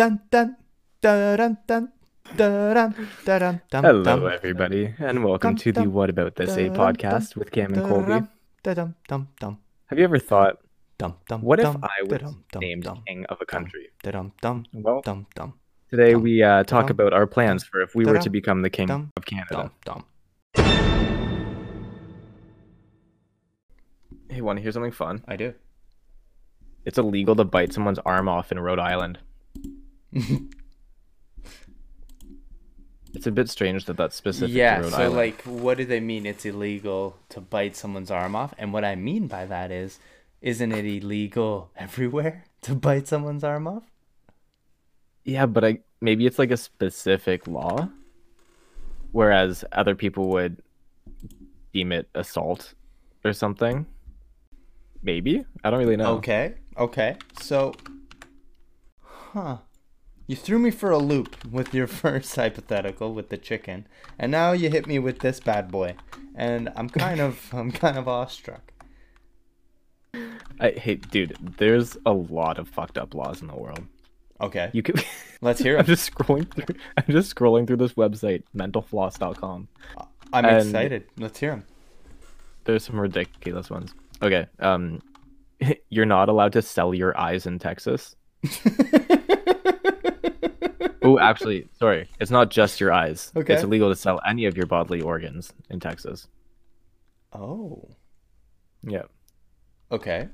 dun dun dun dun dun dun dun Hello, everybody, and welcome to the What About This A podcast with Cam and Colby. Have you ever thought, what if I was named king of a country? Well, today we uh, talk about our plans for if we were to become the king of Canada. Hey, want to hear something fun? I do. It's illegal to bite someone's arm off in Rhode Island. It's a bit strange that that's specific yeah. So Island. like, what do they mean? It's illegal to bite someone's arm off, and what I mean by that is, isn't it illegal everywhere to bite someone's arm off? Yeah, but I maybe it's like a specific law, whereas other people would deem it assault or something. Maybe I don't really know. Okay. Okay. So, huh. You threw me for a loop with your first hypothetical with the chicken, and now you hit me with this bad boy, and I'm kind of I'm kind of awestruck. I hate, dude. There's a lot of fucked up laws in the world. Okay. You could. Let's hear I'm just scrolling through. I'm just scrolling through this website, mentalfloss.com. I'm excited. Let's hear them. There's some ridiculous ones. Okay. Um, you're not allowed to sell your eyes in Texas. Oh, actually, sorry. It's not just your eyes. Okay. It's illegal to sell any of your bodily organs in Texas. oh. Yeah. Okay.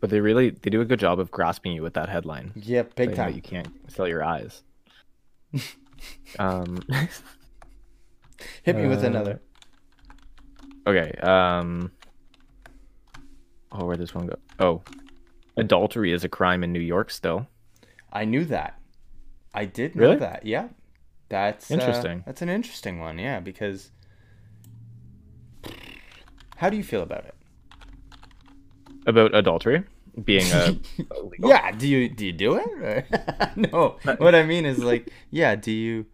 But they really they do a good job of grasping you with that headline. Yeah, big time. You can't sell your eyes. um Hit me with uh, another. okay. Um Oh, where'd this one go? Oh. Adultery is a crime in New York still. I knew that. I did know Really? that. Yeah. That's uh, Interesting. that's an interesting one. Yeah, because how do you feel about it? About adultery being a. Yeah, do you do you do it? No. What I mean is like, yeah, do you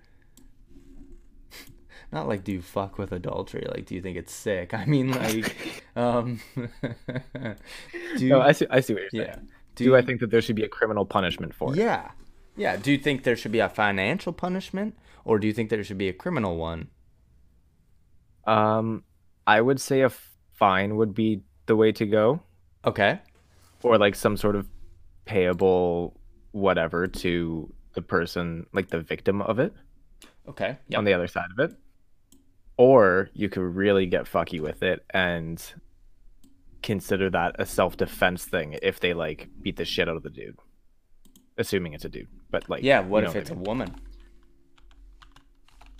not like do you fuck with adultery? Like do you think it's sick? I mean like um do you, No, I see I see what you're saying. yeah. Do, I think that there should be a criminal punishment for it? Yeah. Yeah, do you think there should be a financial punishment or do you think there should be a criminal one? Um I would say a fine would be the way to go. Okay. or like some sort of payable whatever to the person like the victim of it Okay. on the other side of it or you could really get fucky with it and consider that a self-defense thing if they like beat the shit out of the dude assuming it's a dude but like Yeah, you what know if it's I a woman?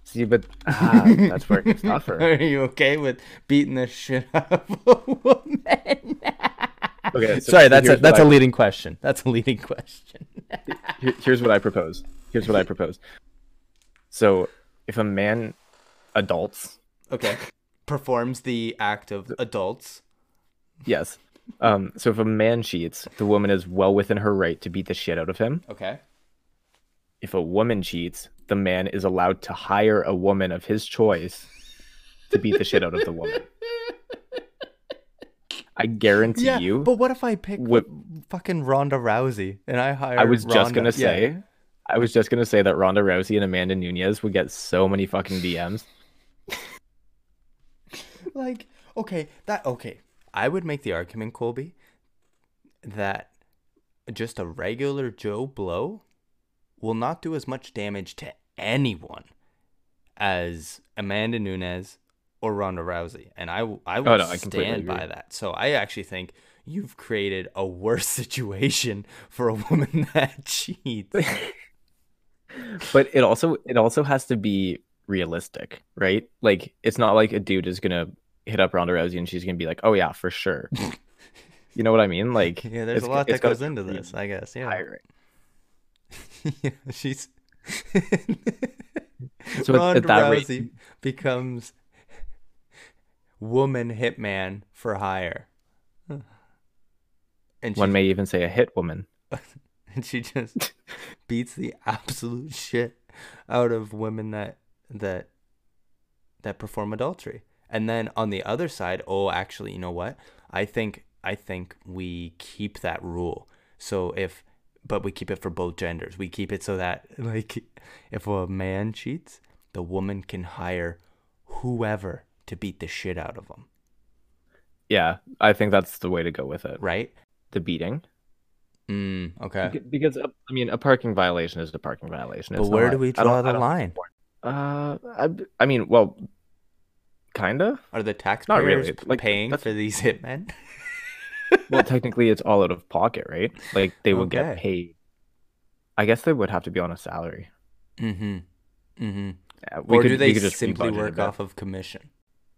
see but ah, that's where it gets tougher Are you okay with beating the shit out of a woman? okay so- Sorry, that's a that's a I- leading question. That's a leading question. Here- here's what I propose. Here's what I propose. So, if a man adults, okay. Performs the act of adults. yes. Um, so if a man cheats, the woman is well within her right to beat the shit out of him. Okay. If a woman cheats, the man is allowed to hire a woman of his choice to beat the shit out of the woman. I guarantee Yeah, you. but what if I pick What- fucking Ronda Rousey and I hire I was just gonna yeah. say, I was just gonna say that Ronda Rousey and Amanda Nunes would get so many fucking DMs. like okay that okay i would make the argument colby that just a regular joe blow will not do as much damage to anyone as amanda Nunes or ronda rousey. And i i oh, will Oh, no, I stand by that. So i actually think you've created a worse situation for a woman that cheats. But it also it also has to be realistic, right? Like it's not like a dude is gonna hit up Ronda Rousey and she's gonna be like, "Oh yeah, for sure." you know what I mean? Like, yeah there's a lot that goes into this i guess yeah, hiring. yeah she's So Ronda that rate- Rousey becomes woman hitman for hire. And One may even say a hit woman. and she just beats the absolute shit out of women that that that perform adultery. And then on the other side, oh, actually, you know what? I think I think we keep that rule. So if but we keep it for both genders. We keep it so that like if a man cheats, the woman can hire whoever to beat the shit out of him, Yeah, I think that's the way to go with it. right? The beating. Mm, okay. Because uh, I mean, a parking violation is a parking violation. But where not- do we draw the line? Uh, I, I mean, well, kinda. Are the Not taxpayers really. Like, paying that's- for these hitmen? Well, technically, it's all out of pocket, right? Like they would get paid. I guess they would have to be on a salary. mm-hmm. Mm-hmm. We Or could- do they could just simply work off of commission?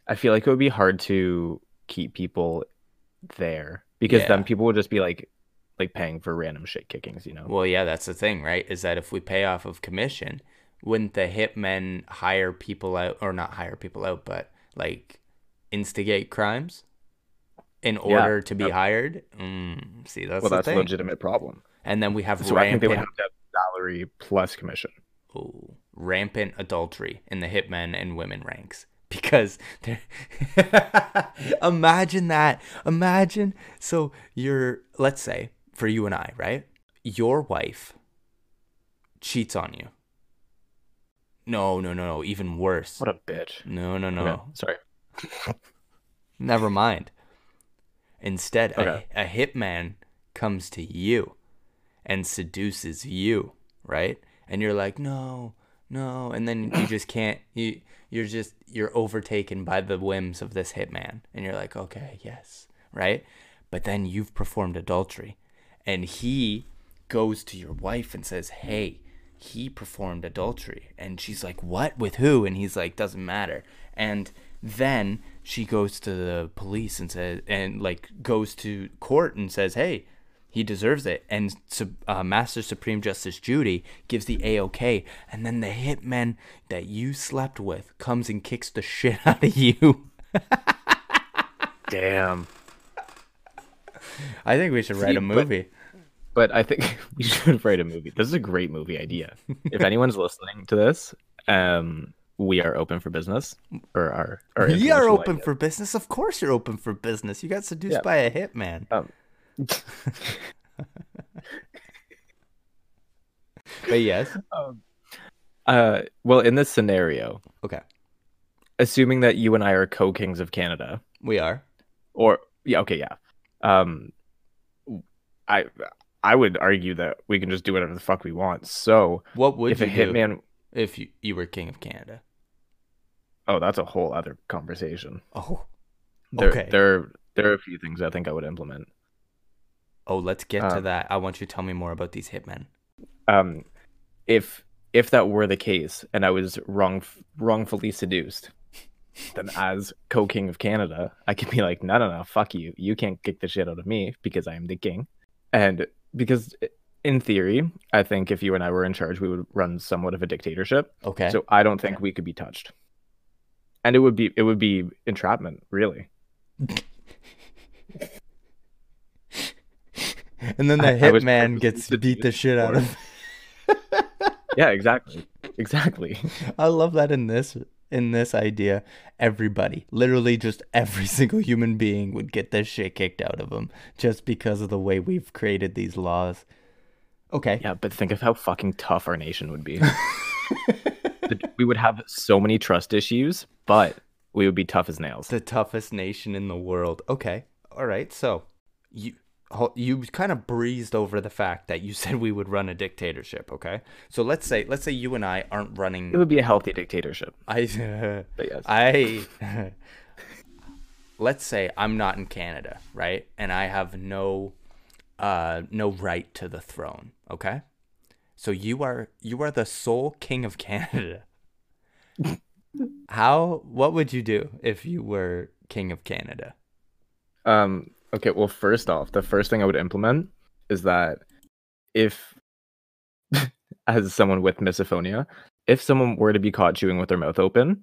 I feel like it would be hard to keep people there because then people would just be like, like paying for random shit kickings, you know? Well, yeah, that's the thing, right? Is that if we pay off of commission, wouldn't the hitmen hire people out, or not hire people out, but like instigate crimes in order to be yep. hired? Mm, see, that's well, that's a legitimate problem. And then we have So I think they would rampant, have to have salary plus commission. ooh, rampant adultery in the hitmen and women ranks. Because they're imagine that. Imagine so you're let's say for you and I, right? Your wife cheats on you. No, no, no, no. Even worse. What a bitch. No, no, no. Okay, sorry. Never mind. Instead, Okay. a, a hitman comes to you and seduces you, right? And you're like, no, no, and then you just can't. You you're just you're overtaken by the whims of this hitman, and you're like, okay, yes, right? But then you've performed adultery, and he goes to your wife and says, hey. He performed adultery. And she's like, What? With who? And he's like, Doesn't matter. And then she goes to the police and says and like goes to court and says hey he deserves it and uh, master supreme justice judy gives the a-ok and then the hitman that you slept with comes and kicks the shit out of you Damn. i think we should write See, a but- movie But I think we should write a movie. This is a great movie idea. If anyone's listening to this, um, we are open for business. Or are, or we are open ideas. for business of course you're open for business you got seduced Yeah. by a hitman Um, but yes uh, well, in this scenario, okay assuming that you and I are co-kings of Canada, we are or yeah, okay, yeah. Um, I I would argue that we can just do whatever the fuck we want. So what would if you a hitman, if you, you were king of canada oh, that's a whole other conversation. oh There, Okay. there, there are a few things I think I would implement. Oh, let's get to Um, that. I want you to tell me more about these hitmen. um, if if that were the case and I was wrong wrongfully seduced, then as co-king of Canada, I could be like, no, no, no, fuck you. You can't kick the shit out of me because I am the king. And because in theory, I think if you and I were in charge, we would run somewhat of a dictatorship. Okay. So I don't think we could be touched. And it would be it would be entrapment, really. and then the hitman gets beat the shit out of. Yeah, exactly. Exactly. I love that in this in this idea, everybody, literally just every single human being would get this shit kicked out of them just because of the way we've created these laws. Okay. Yeah, but think of how fucking tough our nation would be. We would have so many trust issues, but we would be tough as nails. The toughest nation in the world. Okay. All right. So, you you kind of breezed over the fact that you said we would run a dictatorship, okay? So let's say let's say you and I aren't running It would be a healthy dictatorship. I But yes. I let's say I'm not in Canada, right? And I have no uh no right to the throne, okay? So you are you are the sole king of Canada. How what would you do if you were king of Canada? Um okay, well first off, the first thing I would implement is that if as someone with misophonia, if someone were to be caught chewing with their mouth open,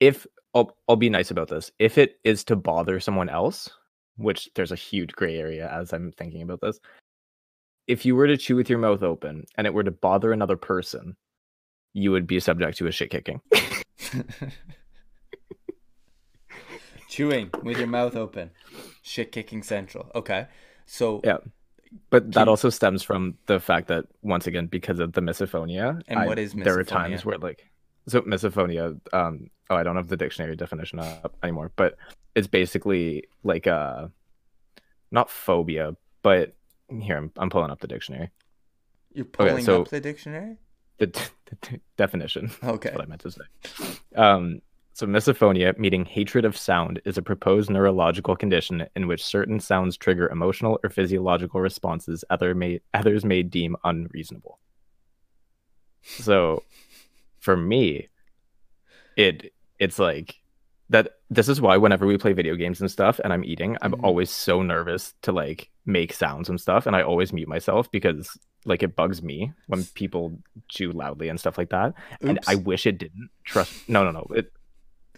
if I'll, I'll be nice about this. If it is to bother someone else, which there's a huge gray area as I'm thinking about this, if you were to chew with your mouth open and it were to bother another person, you would be subject to a shit kicking. Chewing with your mouth open. Shit kicking central. Okay. So Yeah. But that Can- also stems from the fact that once again, because of the misophonia, And what is there are times where like so misophonia. Um, oh, I don't have the dictionary definition up anymore, but it's basically like a not phobia, but here I'm, I'm pulling up the dictionary. You're pulling so- up the dictionary. The, the definition. Okay. That's what I meant to say. Um, so misophonia, meaning hatred of sound, is a proposed neurological condition in which certain sounds trigger emotional or physiological responses other may others may deem unreasonable. So, for me, it it's like that. This is why whenever we play video games and stuff, and I'm eating, I'm Mhm. always so nervous to like make sounds and stuff, and I always mute myself because like it bugs me when people chew loudly and stuff like that and I wish it didn't. Trust. No, no, no. It,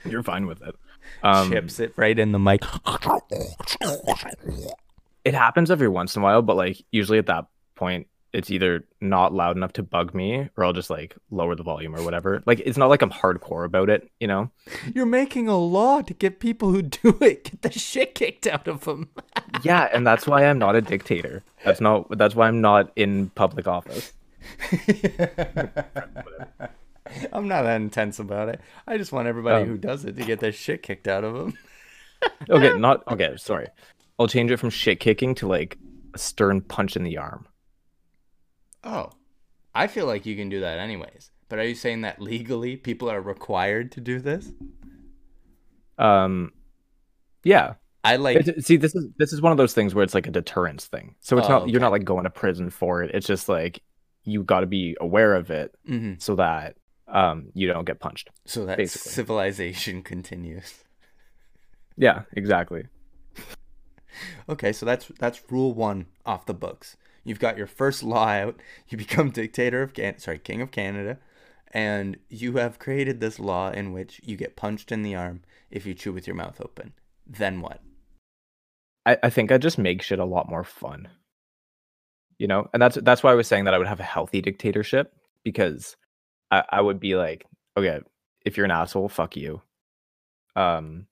you're fine with it. Um, chips it right in the mic. It happens every once in a while, but like usually at that point, it's either not loud enough to bug me, or I'll just like lower the volume or whatever. Like it's not like I'm hardcore about it, you know. You're making a law to get people who do it get the shit kicked out of them. Yeah, and that's why I'm not a dictator. That's not. That's why I'm not in public office. I'm not that intense about it. I just want everybody Um, who does it to get their shit kicked out of them. Okay, not okay. Sorry, I'll change it from shit kicking to like a stern punch in the arm. Oh, I feel like you can do that anyways. But are you saying that legally people are required to do this? Um, yeah. I like. It's- see, this is this is one of those things where it's like a deterrence thing. So it's Oh, not you're not like going to prison for it. It's just like you got to be aware of it Mhm. so that um you don't get punched. So that basically. civilization continues. Yeah, exactly. Okay, so that's that's rule one off the books. You've got your first law out. You become dictator of Can sorry, king of Canada, and you have created this law in which you get punched in the arm if you chew with your mouth open. Then what? I, I think I just make shit a lot more fun. You know, and that's that's why I was saying that I would have a healthy dictatorship because I, I would be like, okay, if you're an asshole, fuck you. Um,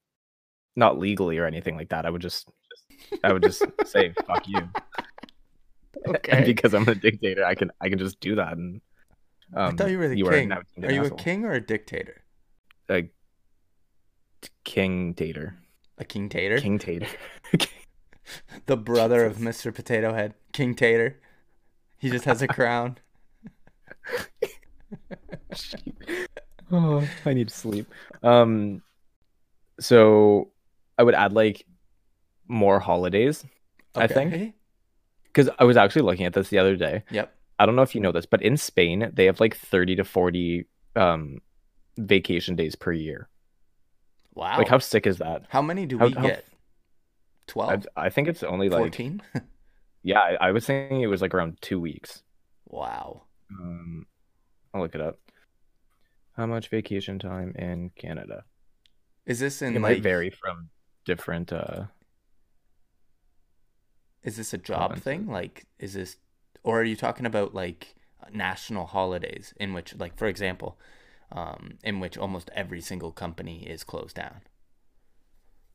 not legally or anything like that. I would just, I would just say fuck you. Okay. because I'm a dictator, I can I can just do that. And um, I thought you were the are king. Are an you a king or a dictator? A king tater, A king tater? king tater. The brother of Mr. Potato Head, King Tater. He just has a crown. oh, I need to sleep. Um, so I would add like more holidays I think- because I was actually looking at this the other day. Yep. I don't know if you know this, but in Spain they have like thirty to forty um vacation days per year. Wow. Like how sick is that? How many do how- we how- get? I, 12? I think it's only like 14? yeah. I, I was thinking it was like around two weeks. wow. Um, I'll look it up. How much vacation time in Canada? Is this in It like might vary from different. uh is this a job provinces. thing? Like is this or are you talking about like national holidays in which like for example, um in which almost every single company is closed down?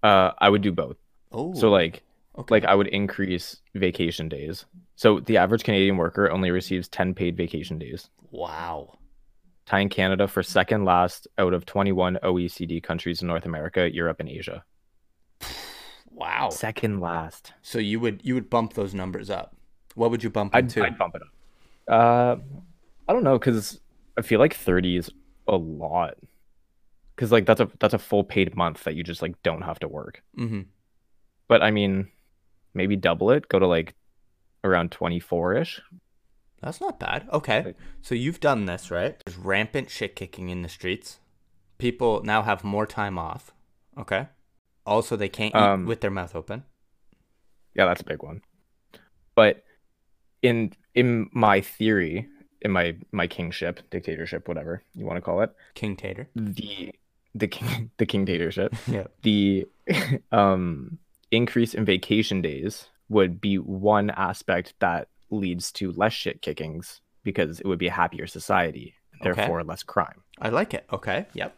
Uh, I would do both. Oh. So like okay. like I would increase vacation days. So the average Canadian worker only receives 10 paid vacation days, wow. tying Canada for second last out of 21 OECD countries in North America, Europe, and Asia. Wow. Second last. So you would you would bump those numbers up. What would you bump them I'd, to? I'd bump it up. Uh, I don't know because I feel like 30 is a lot. Because like that's a that's a full paid month that you just like don't have to work. mm-hmm. But I mean, maybe double it, go to like around 24 ish. That's not bad. Okay. So you've done this, right? There's rampant shit kicking in the streets. People now have more time off. Okay. Also, they can't eat Um, with their mouth open. Yeah, that's a big one. But in in my theory, in my my kingship, dictatorship, whatever you want to call it, King Tater. the the king the king kingtatorship, Yeah. the um increase in vacation days would be one aspect that leads to less shit kickings because it would be a happier society, Okay. therefore less crime. I like it. Okay. Yep.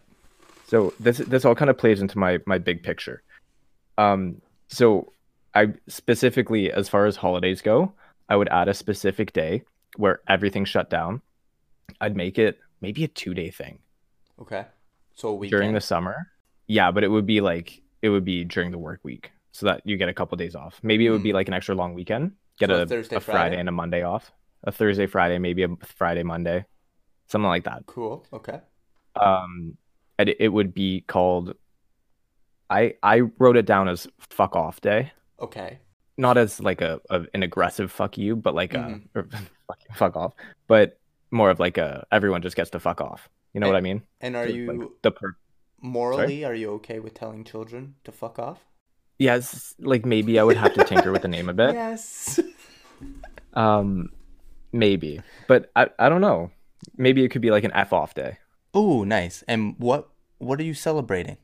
So this this all kind of plays into my my big picture. Um, so I specifically, as far as holidays go, I would add a specific day where everything shut down. I'd make it maybe a two day thing Okay. So we during the summer. Yeah, but it would be like it would be during the work week so that you get a couple days off. Maybe it would be Hmm. like an extra long weekend. Get So a a, Thursday, a Friday Friday? and a Monday off. A Thursday, Friday, maybe a Friday, Monday. Something like that. Cool. Okay. Um and it, would be called I I wrote it down as fuck off day. Okay. Not as like a, a an aggressive fuck you, but like Mhm. a fuck, fuck off. But more of like a everyone just gets to fuck off. You know what I mean? And are you like, the per- morally are you okay with telling children to fuck off? Yes, like maybe I would have to tinker with the name a bit. Yes. Um, maybe, but I I don't know. Maybe it could be like an f off day. Oh, nice. And what what are you celebrating?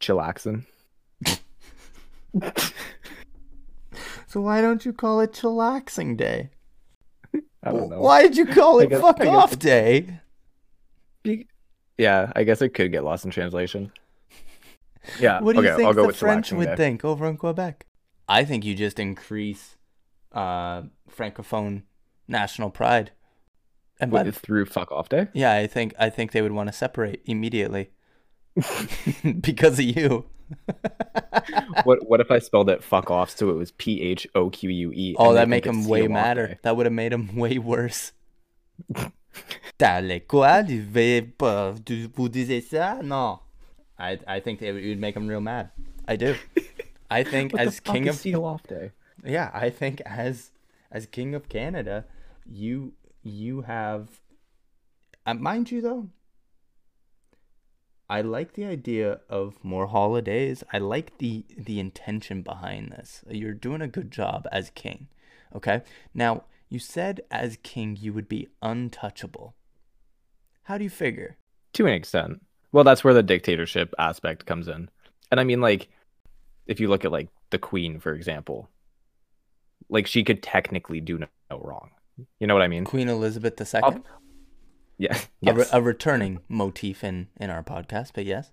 Chillaxing. So why don't you call it chillaxing day? I don't know. Why did you call it guess, fuck off day? Yeah, I guess it could get lost in translation. Yeah. What do okay, you think I'll go the French would day. think over in Quebec? I think you just increase uh, francophone national pride. And by Wait, through fuck off day. Yeah, I think I think they would want to separate immediately because of you. What what if I spelled it fuck off so it was P H O Q U E? Oh, that they make think him way seal madder. day? That would have made him way worse. T'allais quoi? Tu veux pas- tu- Vous disiez ça? No. I I think it would make him real mad. I do. I think What the as fuck king is of seal off day. yeah, I think as as king of Canada, you you have uh, mind you though. I like the idea of more holidays. I like the the intention behind this. You're doing a good job as king. Okay? Now, you said as king you would be untouchable. How do you figure? to an extent. Well, that's where the dictatorship aspect comes in. And I mean, like, if you look at like the Queen, for example, like she could technically do no, no wrong. You know what I mean? Queen Elizabeth II? Up- Yeah. A, re- Yes. a returning motif in in our podcast, but yes.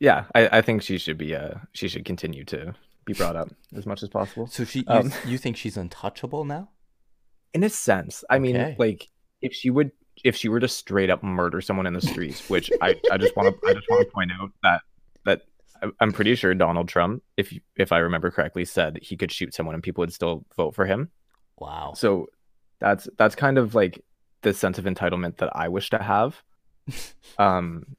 yeah. I, I think she should be. Uh, she should continue to be brought up as much as possible. So she you, Um, you think she's untouchable now? In a sense, I mean, like, if she would, if she were to straight up murder someone in the streets, which I, I just want to, I just want to point out that that I'm pretty sure Donald Trump, if if I remember correctly, said he could shoot someone and people would still vote for him. Wow. So that's that's kind of like the sense of entitlement that I wish to have. Um,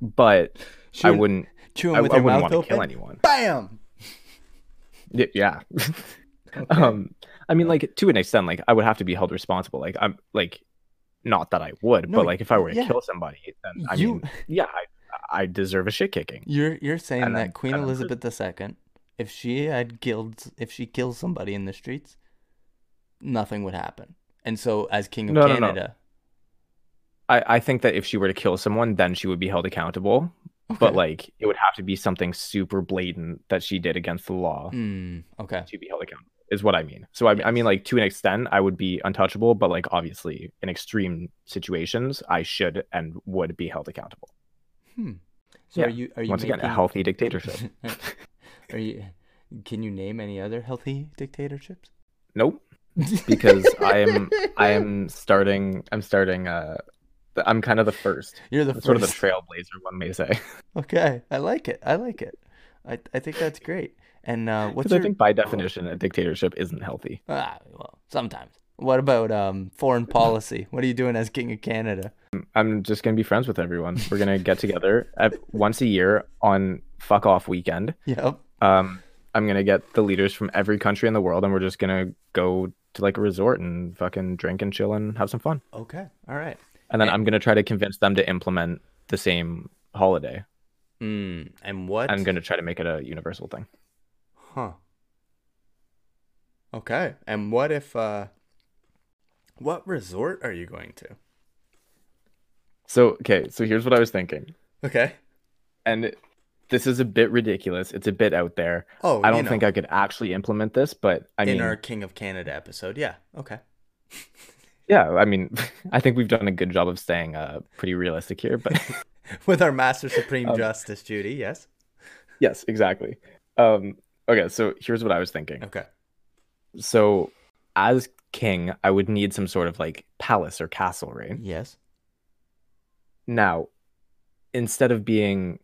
but I wouldn't. chewing I, with I wouldn't want to kill anyone. Bam. Yeah. Okay. um, I mean, like to an extent, like I would have to be held responsible. Like I'm like, not that I would, No, but like if I were to yeah. kill somebody, then I You- mean, yeah, I, I deserve a shit kicking. You're you're saying And that then- Queen Elizabeth II, if she had killed, if she kills somebody in the streets, nothing would happen. And so, as King of No, no, no. Canada, I, I think that if she were to kill someone, then she would be held accountable. But like, it would have to be something super blatant that she did against the law Mm, okay, to be held accountable. Is what I mean. So I, I mean, like to an extent, I would be untouchable, but like obviously, in extreme situations, I should and would be held accountable. hmm. So Yeah. are you are you Once again, a healthy dictatorship. are you? Can you name any other healthy dictatorships? Nope. because I am I am starting I'm starting uh I'm kind of the first. You're the I'm sort of the trailblazer one may say. Okay, I like it. I like it. I I think that's great. And uh, what's Because I think by definition a dictatorship isn't healthy. Ah, well, sometimes. What about um foreign policy? What are you doing as King of Canada? I'm just gonna be friends with everyone. We're gonna get together at, once a year on fuck off weekend. Yep. Um I'm gonna get the leaders from every country in the world and we're just gonna go to like a resort and fucking drink and chill and have some fun. Okay. All right. And then And- I'm gonna try to convince them to implement the same holiday. Mm, and what? I'm gonna try to make it a universal thing. Huh. Okay. And what if uh what resort are you going to? So okay, so here's what I was thinking. Okay. and this is a bit ridiculous. It's a bit out there. Oh, I don't know, think I could actually implement this, but I in mean, in our King of Canada episode. Yeah. Okay. yeah, I mean, I think we've done a good job of staying uh, pretty realistic here. But With our Master Supreme Um, Justice Judy, yes. yes, exactly. Um, okay, so here's what I was thinking. Okay. So as king, I would need some sort of like palace or castle, right? Yes. Now, instead of being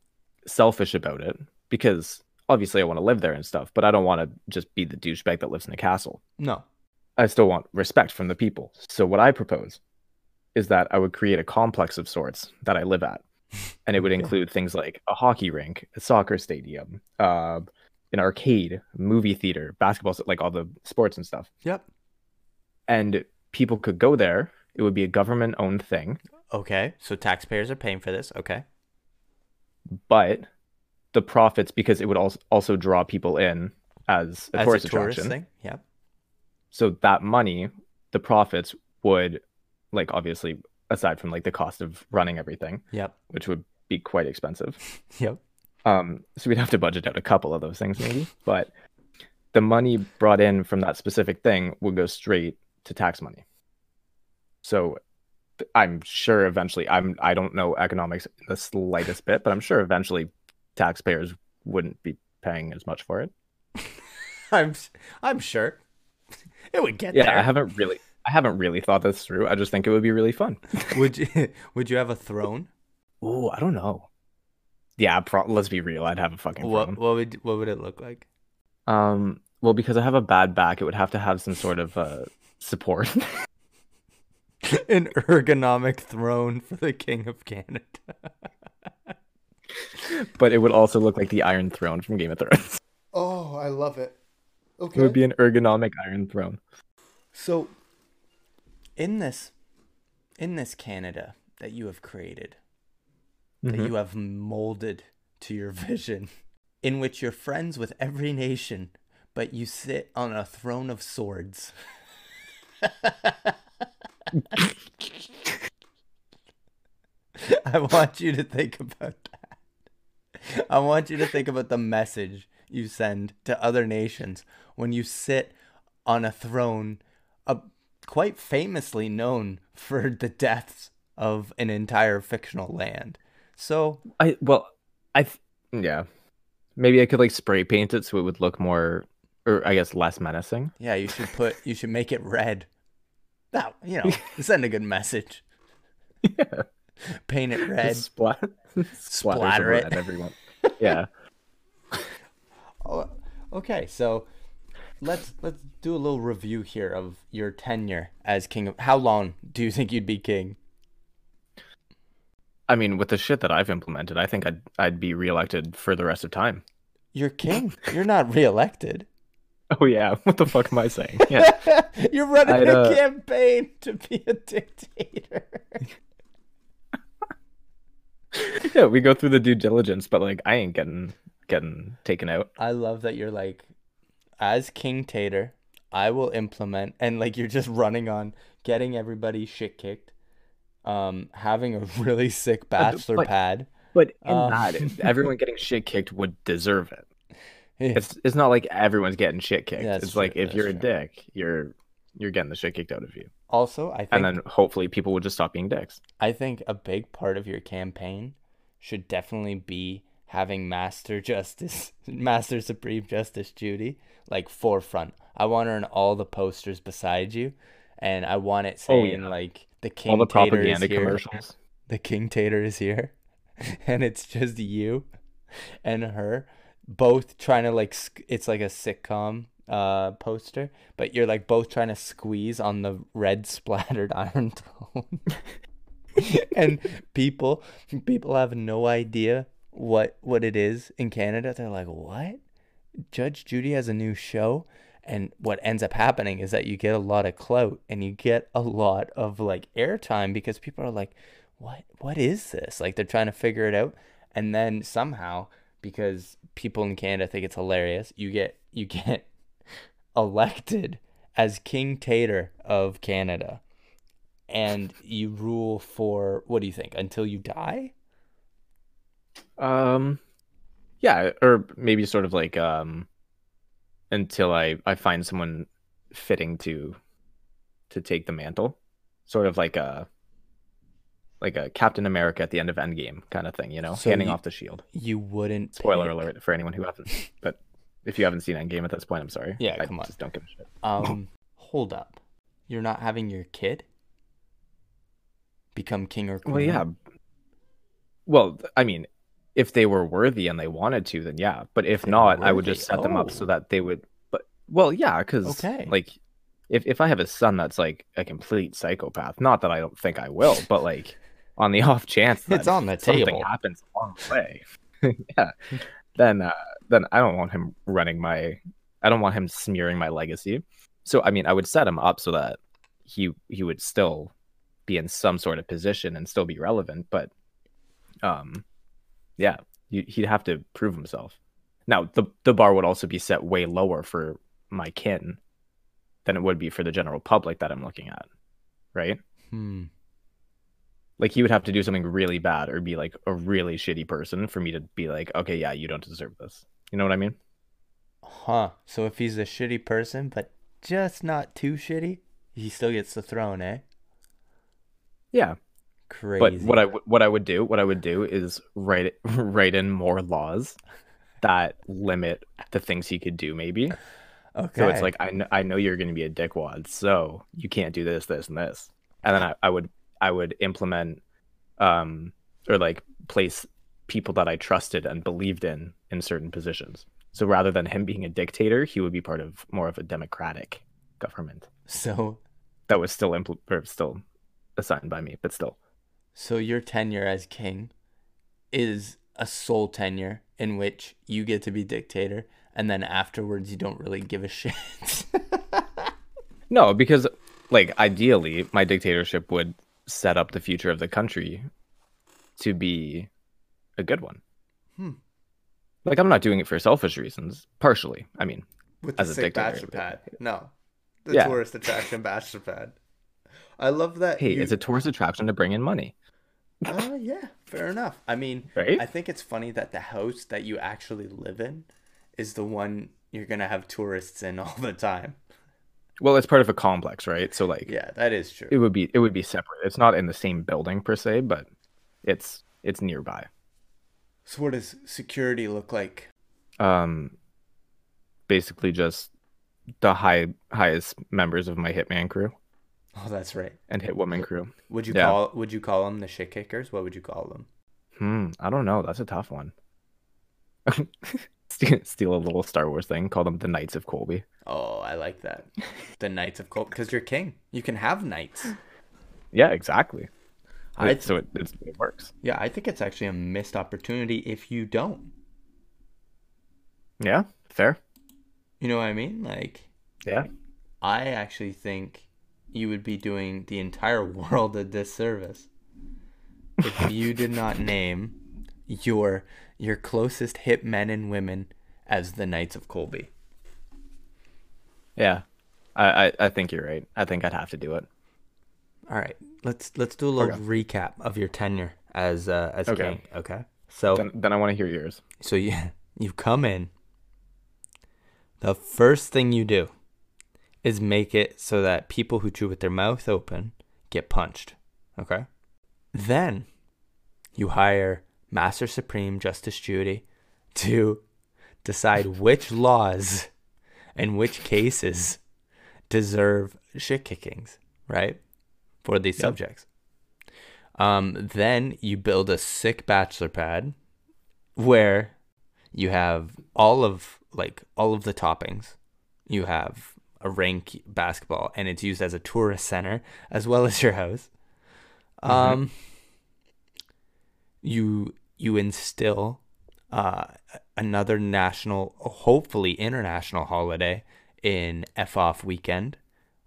selfish about it, because obviously I want to live there and stuff, but I don't want to just be the douchebag that lives in a castle. No. I still want respect from the people. So what I propose is that I would create a complex of sorts that I live at. And it would include things like a hockey rink, a soccer stadium, uh, an arcade, movie theater, basketball, like all the sports and stuff. Yep. And people could go there. It would be a government owned thing, Okay. So taxpayers are paying for this. Okay. but the profits, because it would also draw people in as a As tourist a tourist attraction. thing. Yep. So that money, the profits would, like, obviously, aside from like the cost of running everything, Yep. which would be quite expensive. Yep. Um, so we'd have to budget out a couple of those things maybe, but the money brought in from that specific thing would go straight to tax money. So I'm sure eventually I'm I don't know economics the slightest bit, but I'm sure eventually taxpayers wouldn't be paying as much for it. I'm I'm sure it would get Yeah, there. I haven't really I haven't really thought this through. I just think it would be really fun. would you would you have a throne? Oh, I don't know. Yeah, pro- let's be real. I'd have a fucking What throne. what would what would it look like? Um, well, because I have a bad back, it would have to have some sort of uh support. An ergonomic throne for the king of Canada. but it would also look like the Iron Throne from Game of Thrones. Oh, I love it. Okay. It would be an ergonomic Iron Throne. So, in this, in this Canada that you have created, that Mhm. you have molded to your vision, in which you're friends with every nation, but you sit on a throne of swords. I want you to think about that. I want you to think about the message you send to other nations when you sit on a throne, uh, quite famously known for the deaths of an entire fictional land. So, I well, I th- yeah, maybe I could like spray paint it so it would look more, or I guess less menacing. yeah, you should put, you should make it red. That, you know, send a good message. Yeah, Paint it red. Just splat, Splatter it. at everyone. Yeah, Oh, okay, so let's let's do a little review here of your tenure as king of. How long do you think you'd be king? I mean, with the shit that I've implemented, I think I'd I'd be reelected for the rest of time. You're king. You're not reelected. Oh yeah, what the fuck am I saying? Yeah, You're running a uh, campaign to be a dictator. yeah, we go through the due diligence, but like I ain't getting getting taken out. I love that you're like, as King Tater, I will implement, and like you're just running on getting everybody shit kicked, um, having a really sick bachelor like- pad. But in Um, that, everyone getting shit kicked would deserve it. Yeah. It's it's not like everyone's getting shit kicked. It's like if you're a dick, you're you're getting the shit kicked out of you. Also, I think And then hopefully people will just stop being dicks. I think a big part of your campaign should definitely be having Master Justice, Master Supreme Justice Judy, like forefront. I want her in all the posters beside you, and I want it Oh, saying yeah. like the King All the Tater is propaganda here. commercials. The King Tater is here, and it's just you and her both trying to like it's like a sitcom uh poster but you're like both trying to squeeze on the red splattered iron tone and people people have no idea what what it is in Canada they're like what Judge Judy has a new show and what ends up happening is that you get a lot of clout and you get a lot of like airtime because people are like what what is this? Like they're trying to figure it out. And then somehow because people in Canada think it's hilarious you get you get elected as King Tater of Canada. And you rule for what do you think until you die? Um, yeah, or maybe sort of like um, until I I find someone fitting to to take the mantle, sort of like a like a Captain America at the end of Endgame kind of thing, you know, So handing you- off the shield. you wouldn't Spoiler pick- alert for anyone who hasn't, but If you haven't seen Endgame at this point, I'm sorry. Yeah, I come on. Just don't give a shit. Um, hold up. You're not having your kid become king or queen? Well, yeah. Well, I mean, if they were worthy and they wanted to, then yeah. But if They not, I would just set them up so Oh. that they would. But well, yeah, because Okay. like, if if I have a son that's like a complete psychopath, not that I don't think I will, but like, on the off chance that It's on the something table. happens along the way, yeah, then uh, then I don't want him running my. I don't want him smearing my legacy. So I mean, I would set him up so that he he would still be in some sort of position and still be relevant, but um, yeah, he'd have to prove himself. Now the the bar would also be set way lower for my kin than it would be for the general public that I'm looking at, right? Hmm. Like he would have to do something really bad or be like a really shitty person for me to be like, okay, yeah, you don't deserve this. You know what I mean? Huh. So if he's a shitty person, but just not too shitty, he still gets the throne, eh? Yeah. Crazy. But what I would what I would do, what I would do is write write in more laws that limit the things he could do. Maybe okay. so it's like I know I know you're going to be a dickwad, so you can't do this, this, and this. And then I, I would I would implement um or like place people that I trusted and believed in in certain positions. So rather than him being a dictator, he would be part of more of a democratic government so that was still impl- or still assigned by me, but still. So your tenure as king is a sole tenure in which you get to be dictator and then afterwards you don't really give a shit. No, because like ideally, my dictatorship would set up the future of the country to be a good one. Hmm. Like I'm not doing it for selfish reasons. Partially, I mean, With As a dictator. pad. No. The Yeah. tourist attraction bachelor pad. I love that. hey, you- it's a tourist attraction to bring in money, Uh, yeah, fair enough. I mean, right? I think it's funny that the house that you actually live in is the one you're gonna have tourists in all the time. Well, it's part of a complex, right? So like, Yeah, that is true. it would be it would be separate. It's not in the same building per se, but it's it's nearby. So what does security look like? Um, basically just the high highest members of my hitman crew Oh, that's right. and Hit Woman crew. Would you Yeah. call would you call them the shit kickers? What would you call them? Hmm, I don't know. That's a tough one. steal, a little Star Wars thing. Call them the Knights of Colby. Oh, I like that. The Knights of Colt because you're king. You can have knights. Yeah, exactly. I It- so it, it works. Yeah, I think it's actually a missed opportunity if you don't. Yeah, fair. You know what I mean? Like Yeah. I actually think you would be doing the entire world a disservice if you did not name your your closest hit men and women as the Knights of Colby. Yeah. I, I, I think you're right. I think I'd have to do it. All right, let's let's do a little Okay. recap of your tenure as uh, as Okay. king. Okay, so Then, then I want to hear yours. so you you come in. The first thing you do is make it so that people who chew with their mouth open get punched. Okay. Then you hire Master Supreme Justice Judy to decide which laws and which cases deserve shit kickings, right? For these Yep. subjects. Um, then you build a sick bachelor pad where you have all of like all of the toppings. You have a rink basketball and it's used as a tourist center as well as your house. Um you you instill uh another national hopefully international holiday in F off weekend.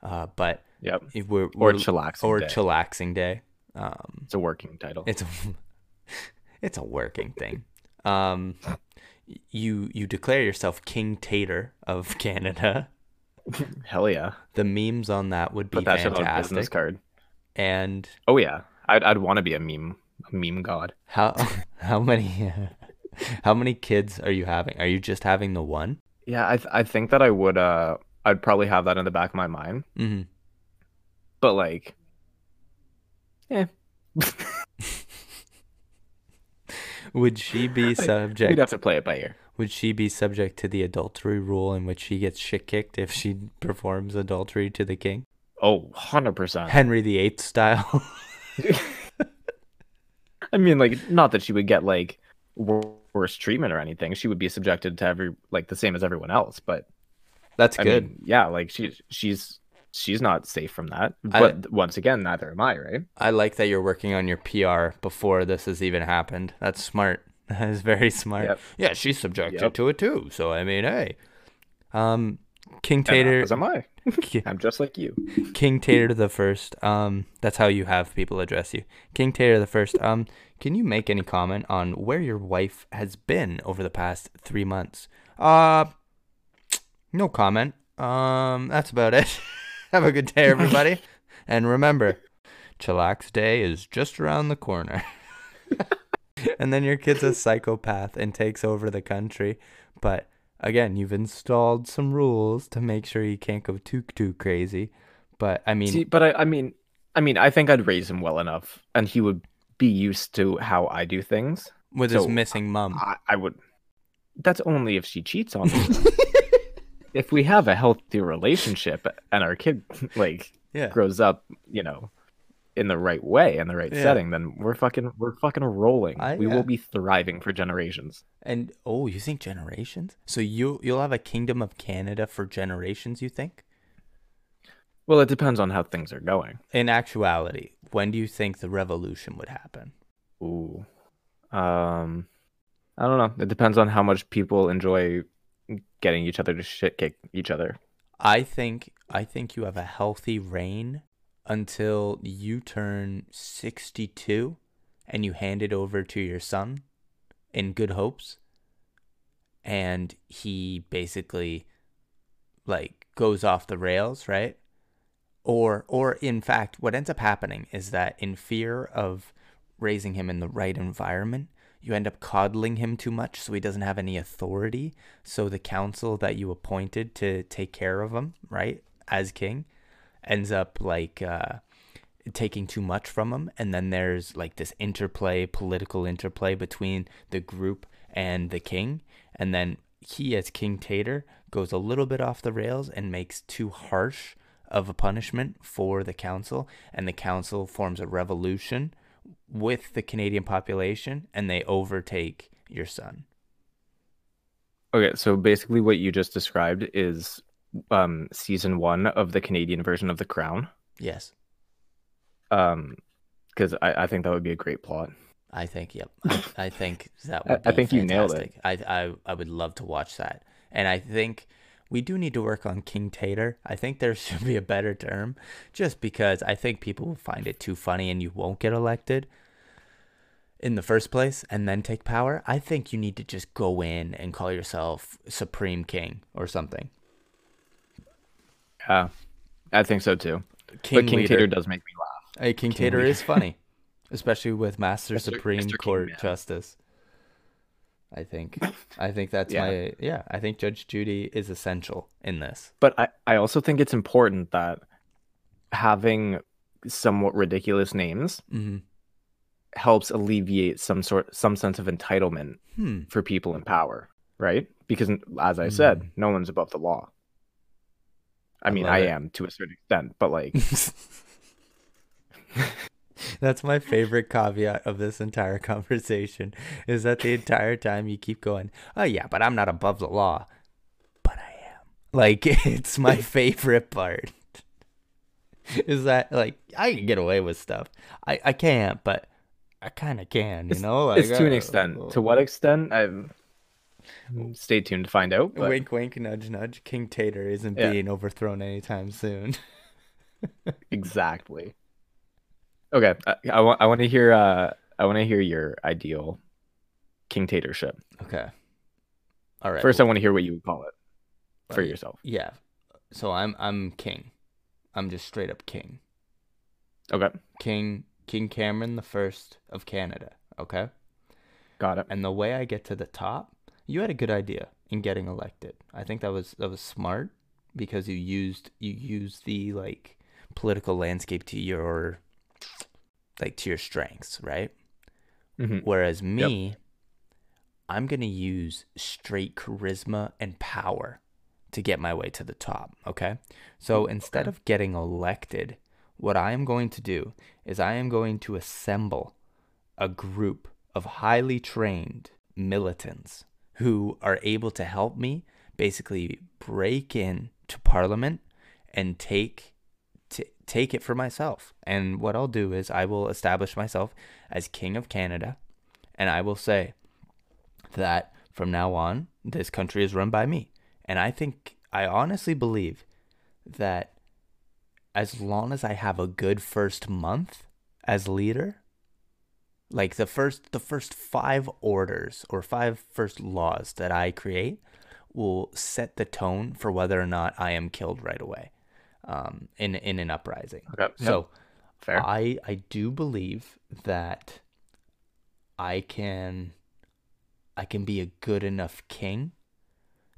Uh but Yep. if we're, Or we're chillaxing or day. chillaxing day. Um It's a working title. it's a it's a working thing. Um, you you declare yourself King Tater of Canada. Hell yeah. The memes on that would be Put that shit on a business card. And Oh yeah. I'd I'd want to be a meme a meme god. how how many how many kids are you having? Are you just having the one? Yeah, I th- I think that I would uh I'd probably have that in the back of my mind. hmm But like yeah. Would she be subject? We'd have to play it by ear. Would she be subject to the adultery rule in which she gets shit kicked if she performs adultery to the king? Oh, 100%. Henry VIII style. I mean, like, not that she would get like wor- worse treatment or anything. She would be subjected to every like the same as everyone else. But That's I good. mean, yeah, like she's she's she's not safe from that. I- But once again, neither am I, right? I like that you're working on your PR before this has even happened. That's smart. That is very smart. Yep. Yeah, she's subjected Yep. to it too. So I mean, hey, um, King Tater, as am I. I'm just like you. King Tater the first. Um, that's how you have people address you. King Tater the first. Um, can you make any comment on where your wife has been over the past three months? Uh, no comment. Um, that's about it. have a good day, everybody, and remember, Chillax Day is just around the corner. And then your kid's a psychopath and takes over the country, but again, you've installed some rules to make sure he can't go too too crazy. But I mean, See, but I, I mean, I mean, I think I'd raise him well enough, and he would be used to how I do things. with his missing mum. I, I would. That's only if she cheats on me. if we have a healthy relationship and our kid like yeah. grows up, you know, in the right way in the right Yeah. setting, then we're fucking we're fucking rolling. I- we yeah. will be thriving for generations. And oh, you think generations? So you you'll have a kingdom of Canada for generations, you think? Well, it depends on how things are going. In actuality, when do you think the revolution would happen? Ooh. Um I don't know. It depends on how much people enjoy getting each other to shit kick each other. I think I think you have a healthy reign until you turn 62 and you hand it over to your son in good hopes and he basically like goes off the rails, right? Or or in fact what ends up happening is that in fear of raising him in the right environment, you end up coddling him too much so he doesn't have any authority. So the council that you appointed to take care of him, right, as king, ends up like uh, taking too much from him. And then there's like this interplay, political interplay between the group and the king. And then he, as King Tater, goes a little bit off the rails and makes too harsh of a punishment for the council. And the council forms a revolution with the Canadian population and they overtake your son. Okay, so basically what you just described is um season 1 of the Canadian version of The Crown. Yes, Um cuz I I think that would be a great plot. I think. Yep, I, I think that would. Be I think you nailed it. I, I I would love to watch that, and I think we do need to work on King Tater. I think there should be a better term, just because I think people will find it too funny, and you won't get elected in the first place, and then take power. I think you need to just go in and call yourself Supreme King or something. Yeah. I think so too. King but King leader. Tater does make me laugh. Hey, King, King Tater leader. is funny, especially with Master Mr. Supreme Mr. Court Man. Justice. I think, I think that's Yeah. my yeah. I think Judge Judy is essential in this. But I, I also think it's important that having somewhat ridiculous names Mm-hmm. helps alleviate some sort some sense of entitlement Hmm. for people in power, right? Because as I said, Mm. no one's above the law. I I mean, I it. am to a certain extent, but like That's my favorite caveat of this entire conversation is that the entire time you keep going, oh yeah, but I'm not above the law, but I am. Like it's my favorite part. Is that like I can get away with stuff. I I can't, but I kind of can. You know, like, it's to an uh, extent. To what extent? I've stay tuned to find out. But Wink, wink, nudge, nudge. King Tater isn't Yeah. being overthrown anytime soon. exactly. Okay, I, I want I want to hear uh I want to hear your ideal king tatership. okay. All right. First, I want to hear what you would call it for yourself. Yeah. So I'm I'm king. I'm just straight up king. Okay, King King Cameron the first of Canada. Okay. got it. And the way I get to the top, you had a good idea in getting elected. I think that was that was smart because you used you used the like political landscape to your like to your strengths, right? Mhm. Whereas me, I'm going to use straight charisma and power to get my way to the top. Okay. So instead okay. of getting elected, what I am going to do is I am going to assemble a group of highly trained militants who are able to help me basically break in to parliament and take t- take it for myself. And what I'll do is I will establish myself as king of Canada and I will say that from now on this country is run by me. And I think I honestly believe that as long as I have a good first month as leader, like the first the first 5 orders or five first laws that I create will set the tone for whether or not I am killed right away um, in in an uprising. Okay. So Fair. I I do believe that I can I can be a good enough king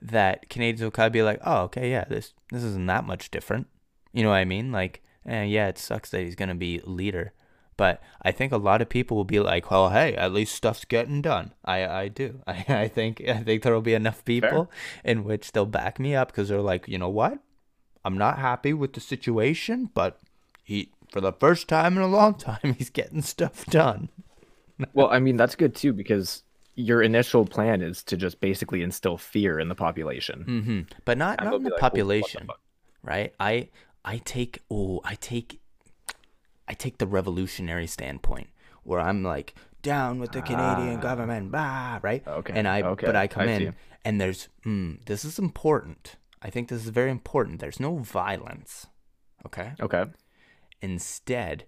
that Canadians will kind of be like, oh, okay, yeah, this this isn't that much different. You know what I mean? Like, eh, yeah, it sucks that he's gonna be leader, but I think a lot of people will be like, well, hey, at least stuff's getting done. I I do. I I think I think there will be enough people in which they'll back me up because they're like, you know what? I'm not happy with the situation, but he for the first time in a long time, he's getting stuff done. well, I mean that's good too because your initial plan is to just basically instill fear in the population. Mm-hmm. But not And not in the like, "Oh, the population, right? I I take oh I take I take the revolutionary standpoint where I'm like down with the Canadian Ah. government, bah, right? Okay, And I okay, but I come I in and there's mm, this is important. I think this is very important. There's no violence. Okay? Okay. Instead,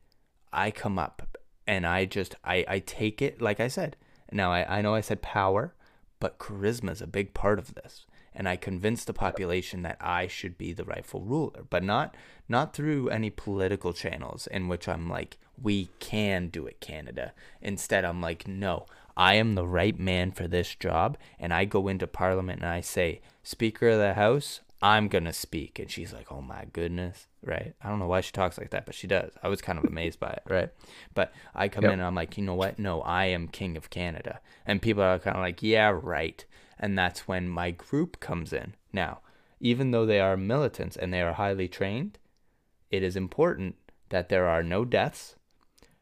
I come up and I just I, I take it like I said. Now I, I know I said power, but charisma is a big part of this. And I convince the population that I should be the rightful ruler, but not not through any political channels in which I'm like, we can do it, Canada. Instead, I'm like, no, I am the right man for this job. And I go into parliament and I say, Speaker of the House, I'm going to speak. And she's like, oh my goodness, right? I don't know why she talks like that, but she does. I was kind of amazed by it, right? But I come Yep. in and I'm like, you know what? No, I am king of Canada. And people are kind of like, yeah, right. And that's when my group comes in. Now, even though they are militants and they are highly trained, it is important that there are no deaths,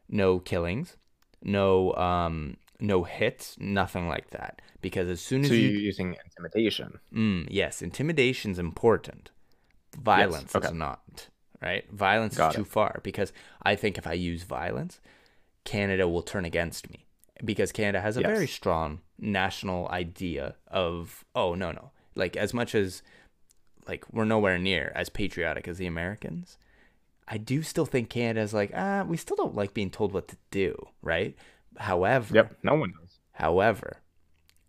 no killings, no um no hits, nothing like that. Because as soon as So you you're using intimidation. Mm, yes, is important. Violence okay. is not, right? Violence Got is too it. far because I think if I use violence, Canada will turn against me because Canada has a very strong national idea of oh no no like as much as like we're nowhere near as patriotic as the Americans. I do still think Canada's like ah we still don't like being told what to do, right? However, Yep. No one does. However,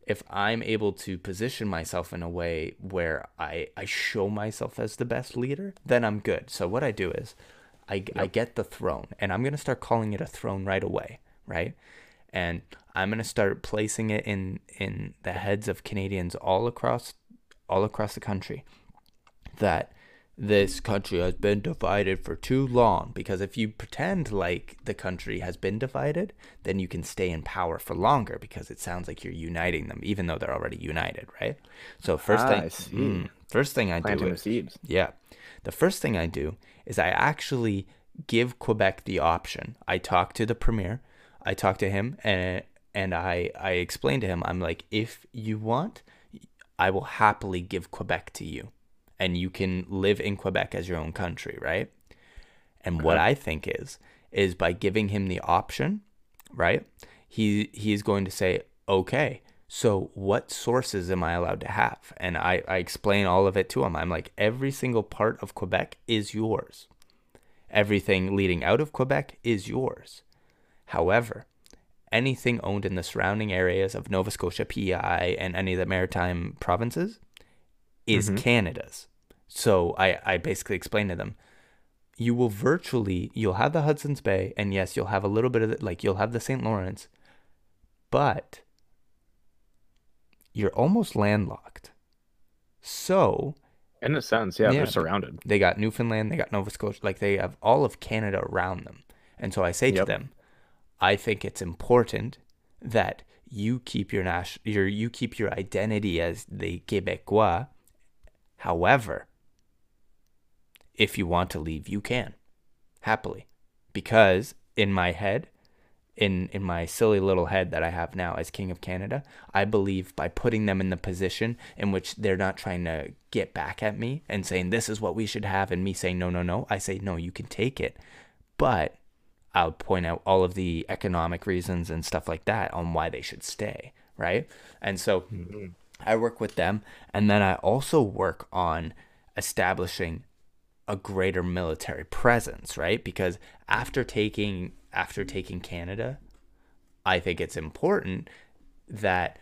if I'm able to position myself in a way where I, I show myself as the best leader, then I'm good. So what I do is I, I get the throne and I'm going to start calling it a throne right away, right? And I'm going to start placing it in in the heads of Canadians all across all across the country that this country has been divided for too long. Because if you pretend like the country has been divided then you can stay in power for longer because it sounds like you're uniting them even though they're already united right? So first Ah, thing I mm, first thing i do Planting the is, seeds. yeah. The first thing i do is i actually give quebec the option. I talk to the premier i talk to him and and i i explain to him i'm like if you want i will happily give quebec to you and you can live in Quebec as your own country, right? And what I think is is by giving him the option, right? He he's going to say, "Okay, so what sources am I allowed to have?" And I I explain all of it to him. I'm like, "Every single part of Quebec is yours. Everything leading out of Quebec is yours. However, anything owned in the surrounding areas of Nova Scotia, PEI, and any of the maritime provinces is mm-hmm. Canada's. So I, I basically explained to them, you will virtually, you'll have the Hudson's Bay, and yes, you'll have a little bit of, the, like, you'll have the St. Lawrence, but you're almost landlocked. So In a sense, yeah, Yeah. they're surrounded. they got Newfoundland, they got Nova Scotia, like they have all of Canada around them. And so I say to them, I think it's important that you keep your nation, your you keep your identity as the Québécois. However, if you want to leave, you can happily, because in my head, in in my silly little head that I have now as King of Canada, I believe by putting them in the position in which they're not trying to get back at me and saying this is what we should have and me saying no no no, I say no, you can take it. But I'll point out all of the economic reasons and stuff like that on why they should stay, right? And so mm-hmm. I work with them and then I also work on establishing a greater military presence, right? Because after taking after taking Canada, I think it's important that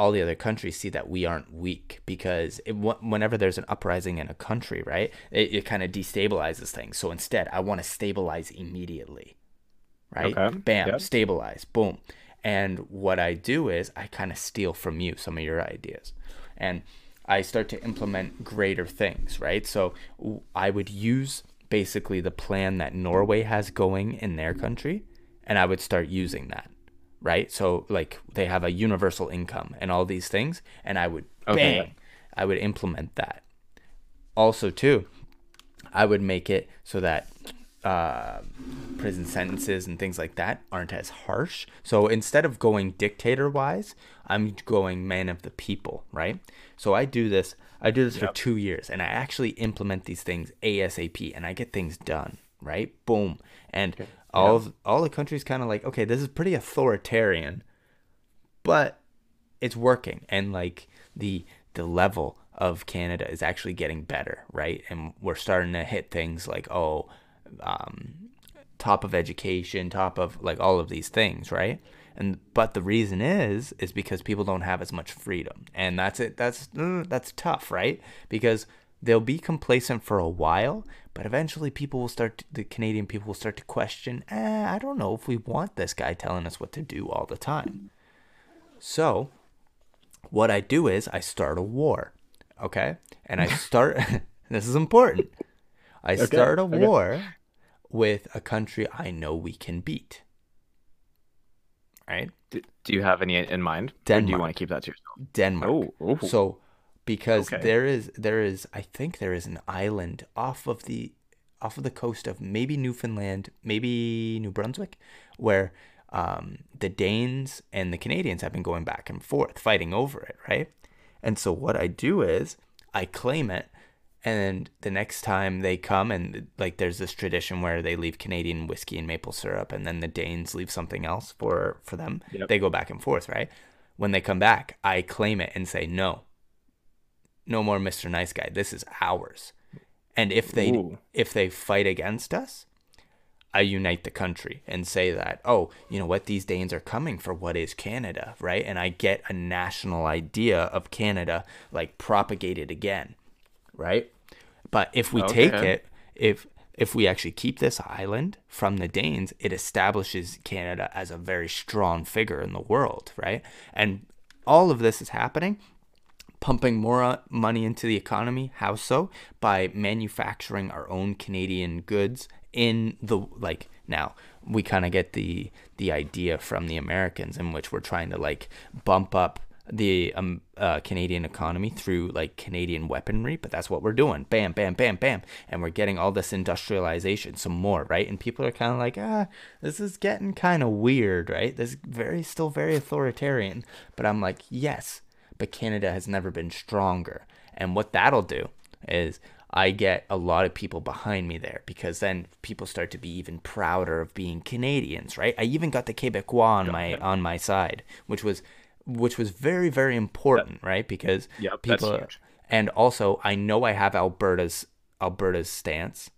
all the other countries see that we aren't weak because it, whenever there's an uprising in a country, right, it, it kind of destabilizes things. So instead, I want to stabilize immediately, right? Okay. Bam, yep. stabilize, boom. And what I do is I kind of steal from you some of your ideas. And I start to implement greater things, right? So I would use basically the plan that Norway has going in their country, and I would start using that, right? So like they have a universal income and all these things, and I would okay. bang, I would implement that. Also, too, I would make it so that uh, prison sentences and things like that aren't as harsh. So instead of going dictator wise, I'm going man of the people, right? So I do this I do this yep. for two years and I actually implement these things ASAP and I get things done, right? Boom. And okay. All of all the countries kind of like, okay, this is pretty authoritarian, but it's working. And like the the level of Canada is actually getting better, right? And we're starting to hit things like, oh, um, top of education, top of like all of these things, right? and but the reason is is because people don't have as much freedom and that's it that's uh, that's tough right because they'll be complacent for a while but eventually people will start to, the canadian people will start to question eh, i don't know if we want this guy telling us what to do all the time so what i do is i start a war okay and i start this is important i okay, start a okay. war with a country i know we can beat right? Do, do you have any in mind? Denmark. Or do you want to keep that to yourself? Denmark. Oh, oh. so because okay. there is there is I think there is an island off of the off of the coast of maybe Newfoundland, maybe New Brunswick, where um, the Danes and the Canadians have been going back and forth fighting over it, right? And so what I do is I claim it and the next time they come and like there's this tradition where they leave canadian whiskey and maple syrup and then the danes leave something else for for them yep. they go back and forth right when they come back i claim it and say no no more mr nice guy this is ours and if they Ooh. if they fight against us I unite the country and say that, oh, you know what, these Danes are coming for what is Canada, right? And I get a national idea of Canada like propagated again right? But if we okay. take it, if if we actually keep this island from the Danes, it establishes Canada as a very strong figure in the world, right? And all of this is happening pumping more uh, money into the economy. How so? By manufacturing our own Canadian goods in the like now we kind of get the the idea from the Americans in which we're trying to like bump up the um, uh, Canadian economy through like Canadian weaponry, but that's what we're doing. Bam, bam, bam, bam. And we're getting all this industrialization, some more, right? And people are kind of like, ah, this is getting kind of weird, right? This is very, still very authoritarian. But I'm like, yes, but Canada has never been stronger. And what that'll do is I get a lot of people behind me there because then people start to be even prouder of being Canadians, right? I even got the Quebecois on my on my side, which was which was very very important, right? Because yep, people and also I know I have Alberta's Alberta's stance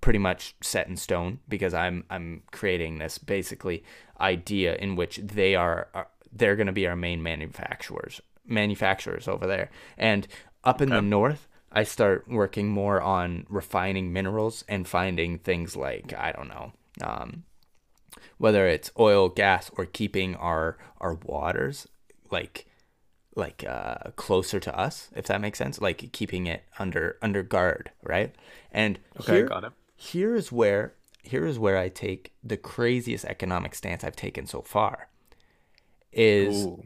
pretty much set in stone because I'm I'm creating this basically idea in which they are, are they're going to be our main manufacturers manufacturers over there and up in okay. the north I start working more on refining minerals and finding things like I don't know um, whether it's oil, gas, or keeping our our waters like like uh, closer to us, if that makes sense, like keeping it under under guard, right? And okay, here, got it. Here is where here is where I take the craziest economic stance I've taken so far. is Ooh.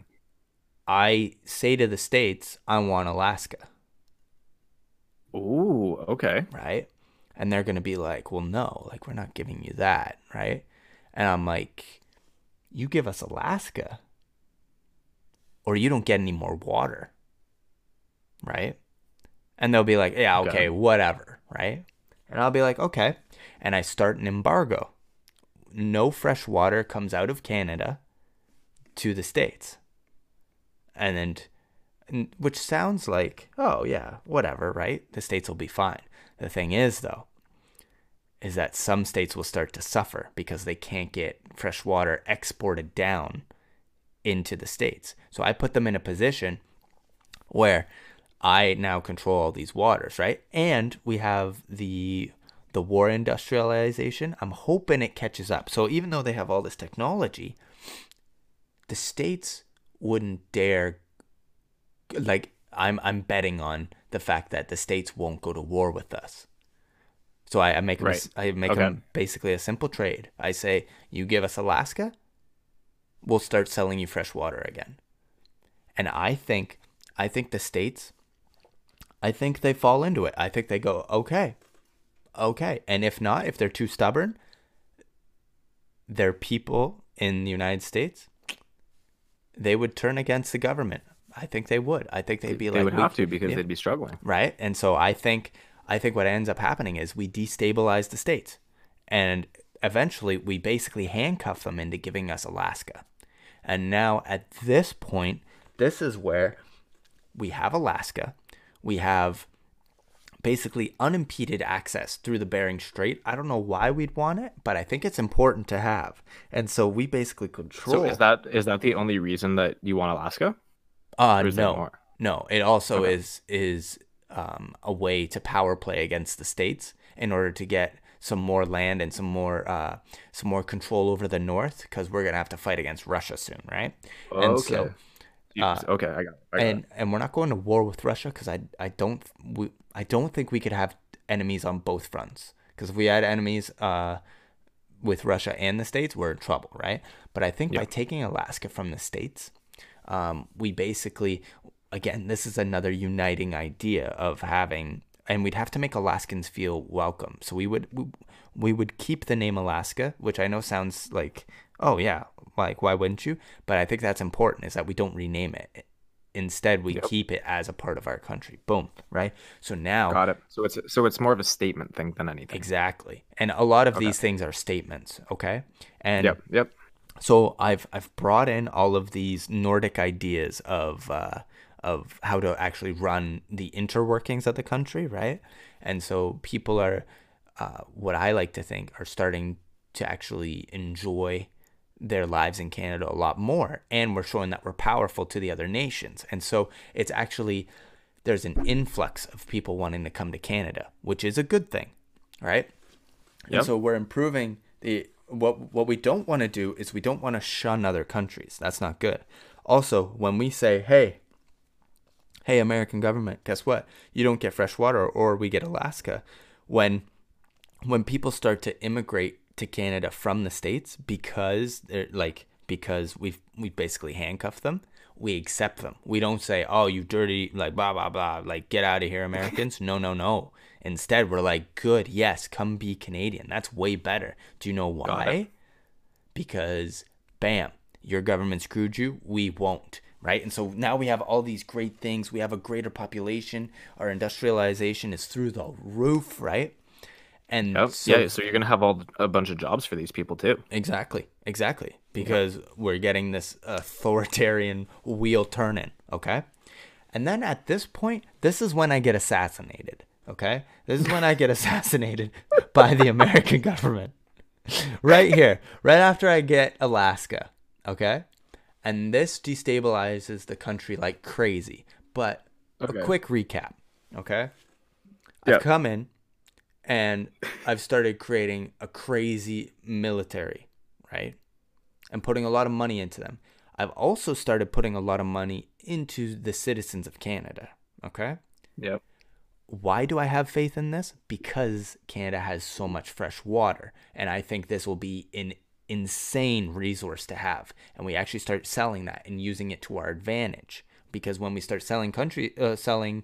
I say to the states, I want Alaska, Ooh, okay. right? And they're going to be like, well, no, like, we're not giving you that, right? And I'm like, you give us Alaska, or you don't get any more water, right? And they'll be like, yeah, okay, Okay. whatever, right? And I'll be like, okay. And I start an embargo. No fresh water comes out of Canada to the States. And then, which sounds like, oh, yeah, whatever, right? The States will be fine. The thing is, though, is that some states will start to suffer because they can't get fresh water exported down into the states. So I put them in a position where I now control all these waters, right? And we have the the war industrialization. I'm hoping it catches up. So even though they have all this technology, the states wouldn't dare like I'm I'm betting on the fact that the states won't go to war with us. So I, I make 'em a s- I make Okay. them basically a simple trade. I say you give us Alaska, we'll start selling you fresh water again. And I think I think the states I think they fall into it. I think they go, okay, okay. And if not, if they're too stubborn, their people in the United States, they would turn against the government. I think they would. I think they'd be They like, they would have to because yeah." they'd be struggling. right? And so I think I think what ends up happening is we destabilize the states, and eventually we basically handcuff them into giving us Alaska. And now at this point, this is where we have Alaska, we have basically unimpeded access through the Bering Strait. I don't know why we'd want it, but I think it's important to have. And so we basically control. So is that is that the only reason that you want Alaska? Uh, Or is there no, no. It also Okay. is is um, a way to power play against the states in order to get some more land and some more uh, some more control over the north because we're gonna have to fight against Russia soon, right? And so, Jeez, okay, I got it. I got and it. and we're not going to war with Russia because I I don't we, I don't think we could have enemies on both fronts. Because if we had enemies uh with Russia and the states we're in trouble right? But I think by taking Alaska from the states um we basically again this is another uniting idea of having and we'd have to make Alaskans feel welcome. So we would we, we would keep the name Alaska which I know sounds like oh yeah like why wouldn't you? But I think that's important is that we don't rename it instead we Yep. keep it as a part of our country boom right so now Got it. So it's so it's more of a statement thing than anything. exactly and a lot of Okay. these things are statements okay and Yep. Yep. so I've I've brought in all of these Nordic ideas of uh, of how to actually run the interworkings of the country, right? And so people are, uh, what I like to think, are starting to actually enjoy their lives in Canada a lot more, and we're showing that we're powerful to the other nations. And so it's actually there's an influx of people wanting to come to Canada, which is a good thing, right? And so we're improving the what what we don't want to do is we don't want to shun other countries. That's not good. Also, when we say, "Hey, hey American government, guess what? You don't get fresh water or we get Alaska." When when people start to immigrate to Canada from the states because they're like because we've we basically handcuffed them, we accept them. We don't say, "Oh, you dirty like blah blah blah, like get out of here, Americans." no, no, no. Instead, we're like, "Good, yes, come be Canadian. That's way better." Do you know why? Because bam, your government screwed you, we won't. Right? And so now we have all these great things. We have a greater population. Our industrialization is through the roof, right? And Yep. so yeah. So you're gonna have all a bunch of jobs for these people too. Exactly, exactly. Because we're getting this authoritarian wheel turning, okay? And then at this point, this is when I get assassinated, okay? This is when I get assassinated by the American government. right here, right after I get Alaska, okay? And this destabilizes the country like crazy. But Okay. a quick recap, okay? Yeah. I've come in and I've started creating a crazy military, right? And putting a lot of money into them. I've also started putting a lot of money into the citizens of Canada, okay? Yep. Why do I have faith in this? Because Canada has so much fresh water, and I think this will be an insane resource to have, and we actually start selling that and using it to our advantage. Because when we start selling country, uh, selling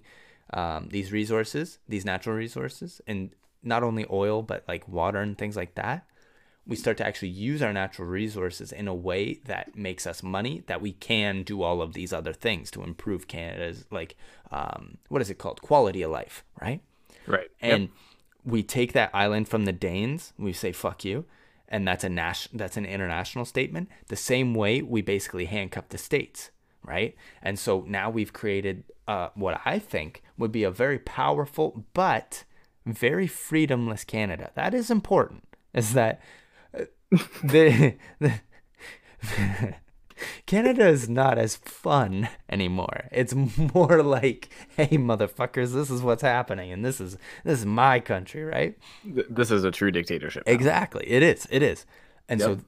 um, these resources, these natural resources, and not only oil but like water and things like that, we start to actually use our natural resources in a way that makes us money that we can do all of these other things to improve Canada's like um, what is it called quality of life, right? Right. and Yep. we take that island from the Danes. We say "fuck you," and that's a nas- that's an international statement. The same way we basically handcuff the states, right? And so now we've created uh, what I think would be a very powerful but very freedomless Canada. That is important. Is that uh, the, the Canada is not as fun anymore. It's more like, hey motherfuckers, this is what's happening and this is this is my country, right? This is a true dictatorship. now. Exactly. It is. It is. And Yep. so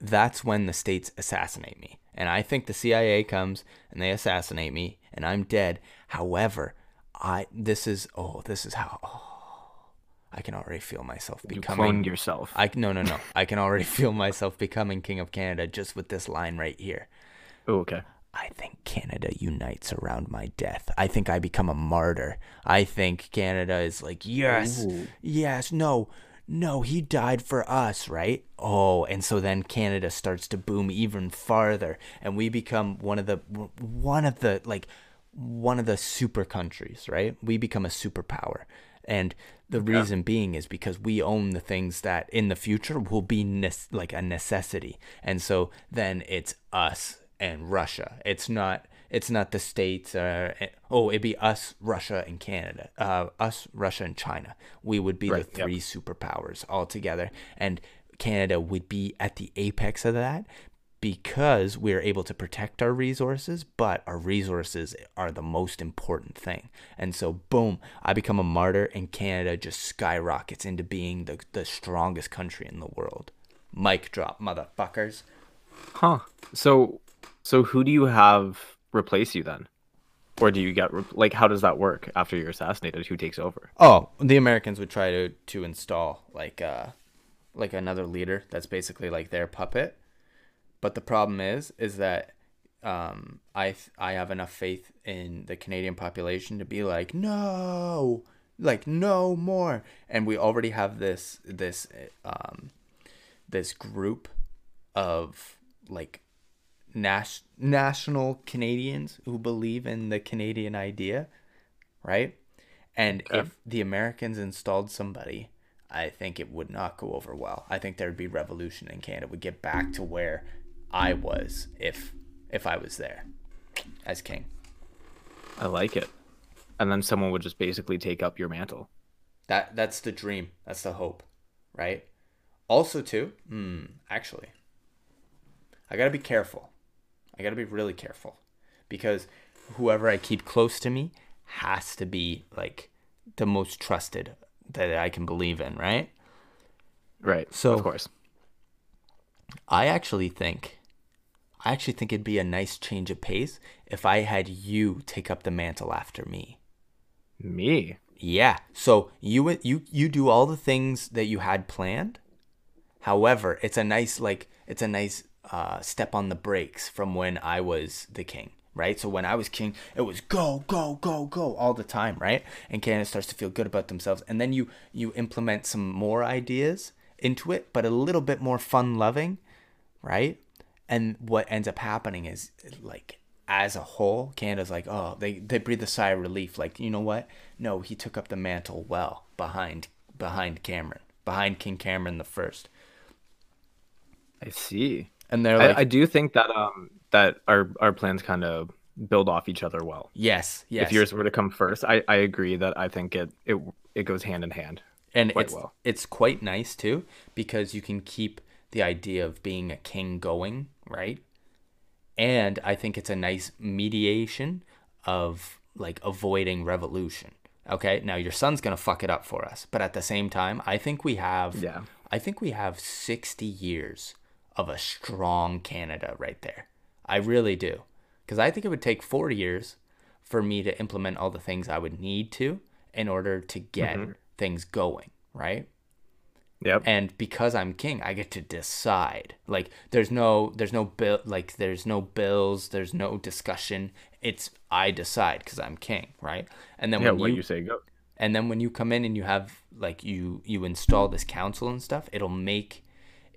that's when the states assassinate me. And I think the CIA comes and they assassinate me and I'm dead. However, I this is oh, this is how oh, I can already feel myself You becoming cloned yourself. I no no no. I can already feel myself becoming king of Canada just with this line right here. oh, okay. I think Canada unites around my death. I think I become a martyr. I think Canada is like, yes, Ooh. yes, no, no, he died for us, right? Oh, and so then Canada starts to boom even farther, and we become one of the one of the like one of the super countries, right? We become a superpower. And the reason being is because we own the things that in the future will be nes- like a necessity. And so then it's us and Russia. It's not it's not the states uh, oh it'd be us russia and canada uh, us russia and china we would be Right, the yep. three superpowers all together and canada would be at the apex of that because we're able to protect our resources but our resources are the most important thing and so boom i become a martyr and canada just skyrockets into being the, the strongest country in the world mic drop motherfuckers Huh. So, so who do you have replace you then, or do you get re- like how does that work after you're assassinated? Who takes over? Oh, the Americans would try to to install like uh like another leader that's basically like their puppet. But the problem is is that um I th- I have enough faith in the Canadian population to be like no, like no more. And we already have this this um this group of like nas- national Canadians who believe in the Canadian idea, right? And Okay. if the Americans installed somebody, I think it would not go over well. I think there'd be revolution in Canada. Would get back to where I was if if I was there as king. I like it. And then someone would just basically take up your mantle. That that's the dream. That's the hope, right? Also, too, hmm, actually, I gotta be careful. I gotta be really careful because whoever I keep close to me has to be like the most trusted that I can believe in, right? Right. So- of course. I actually think, I actually think it'd be a nice change of pace if I had you take up the mantle after me. Me. Yeah. So you you you do all the things that you had planned. However, it's a nice like it's a nice uh, step on the brakes from when I was the king, right? So when I was king, it was go go go go all the time, right? And Canada starts to feel good about themselves, and then you you implement some more ideas into it, but a little bit more fun loving, right? And what ends up happening is like as a whole, Canada's like, oh, they, they breathe a sigh of relief. Like, you know what? No, he took up the mantle well behind behind Cameron, behind King Cameron the first. I see. And they're like, I, I do think that um that our our plans kind of build off each other well. yes, yes. If yours were to come first, I, I agree that I think it it it goes hand in hand. And quite it's well. it's quite nice too because you can keep the idea of being a king going, right? And I think it's a nice mediation of like avoiding revolution. Okay? Now your son's going to fuck it up for us, but at the same time, I think we have Yeah. I think we have 60 years of a strong Canada right there. I really do. Cuz I think it would take 4 years for me to implement all the things I would need to in order to get mm-hmm. Things going, right? Yep. and because I'm king, I get to decide. Like there's no there's no bill like there's no bills, there's no discussion. It's I decide because I'm king, right? And then yeah, when what you, you say go. and then when you come in and you have like you you install this council and stuff, it'll make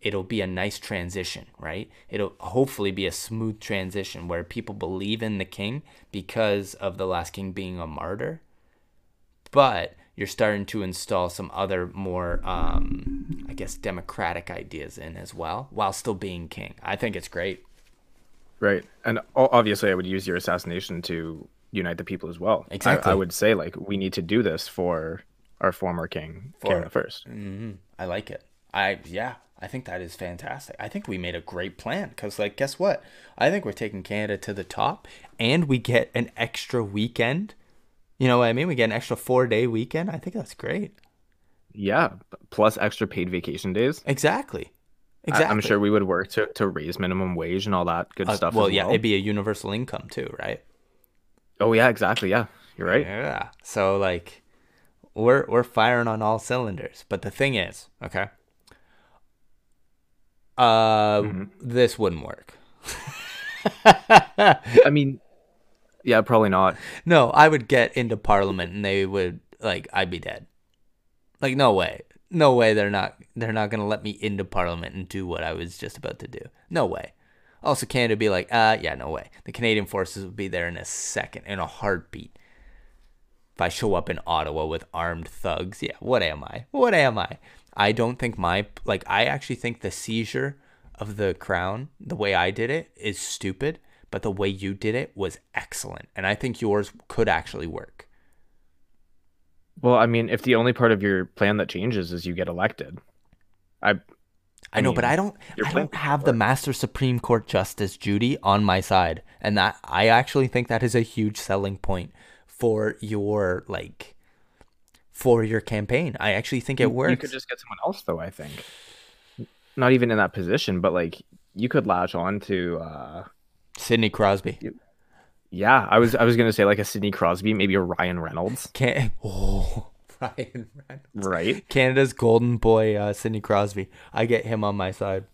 it'll be a nice transition, right? It'll hopefully be a smooth transition where people believe in the king because of the last king being a martyr. But you're starting to install some other more um I guess democratic ideas in as well while still being king. I think it's great. Right. And obviously, I would use your assassination to unite the people as well. Exactly. I, would say, like, we need to do this for our former king, For- First. hmm I like it. I yeah, I think that is fantastic. I think we made a great plan because, like, guess what? I think we're taking Canada to the top, and we get an extra weekend. You know what I mean? We get an extra four day weekend. I think that's great. Yeah. Plus extra paid vacation days. Exactly. I- Exactly. I'm sure we would work to, to raise minimum wage and all that good Uh, stuff. well, yeah, well. it'd be a universal income too, right? Oh, yeah, exactly. Yeah. You're right. Yeah. So like, we're we're firing on all cylinders. But the thing is, okay. Uh, Mm-hmm. this wouldn't work. I mean, yeah, probably not. No, I would get into parliament and they would like I'd be dead. Like no way. No way they're not they're not going to let me into parliament and do what I was just about to do. No way. Also Canada would be like, "Uh, yeah, no way." The Canadian forces would be there in a second, in a heartbeat. If I show up in Ottawa with armed thugs, yeah, what am I? What am I? I don't think my like I actually think the seizure of the crown, the way I did it is stupid, but the way you did it was excellent. And I think yours could actually work. Well, I mean, if the only part of your plan that changes is you get elected, I I, know, but I don't I don't have the Master Supreme Court Justice Judy on my side. And that I actually think that is a huge selling point for your like for your campaign. I actually think it works. You could just get someone else, though. I think, not even in that position, but like you could latch on to. uh Sidney Crosby. Yeah, I was I was gonna say like a Sidney Crosby, maybe a Ryan Reynolds, Can oh Ryan Reynolds. right? Canada's golden boy, uh, Sidney Crosby. I get him on my side.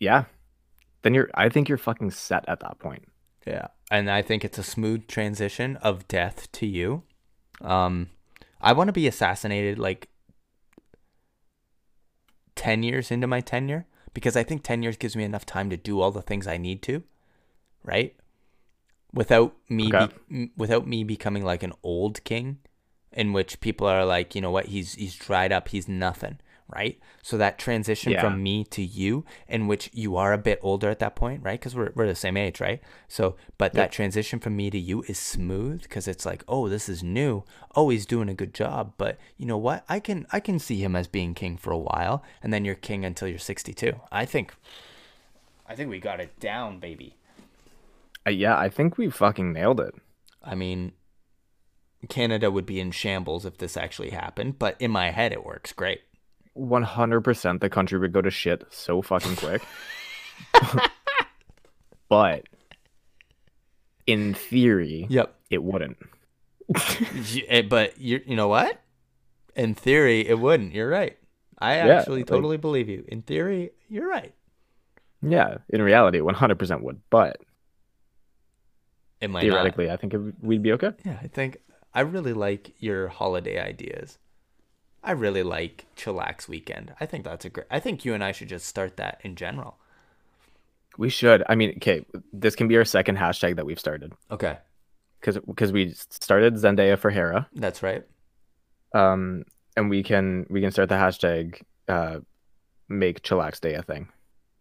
Yeah, then you're. I think you're fucking set at that point. Yeah, and I think it's a smooth transition of death to you. Um, I want to be assassinated like ten years into my tenure because I think ten years gives me enough time to do all the things I need to, right? Without me, Okay. be, without me becoming like an old king, in which people are like, you know what, he's he's dried up, he's nothing, right? So that transition Yeah. from me to you, in which you are a bit older at that point, right? Because we're we're the same age, right? So, but that transition from me to you is smooth because it's like, oh, this is new. Oh, he's doing a good job. But you know what? I can I can see him as being king for a while, and then you're king until you're 62. I think, I think we got it down, baby. Uh, yeah, I think we fucking nailed it. I mean, Canada would be in shambles if this actually happened, but in my head, it works great. One hundred percent, the country would go to shit so fucking quick. but in theory, Yep. it wouldn't. Eh, but you you know what? In theory, it wouldn't. You're right. I Yeah, actually like- totally believe you. In theory, you're right. Yeah, in reality, one hundred percent would. But It might not. theoretically, I think it, we'd be okay. Yeah, I think I really like your holiday ideas. I really like chillax weekend. I think that's a great. I think you and I should just start that in general. We should. I mean, okay, this can be our second hashtag that we've started Okay, because because we started Zendaya for Hera, that's right. um, and we can we can start the hashtag uh, make chillax day a thing.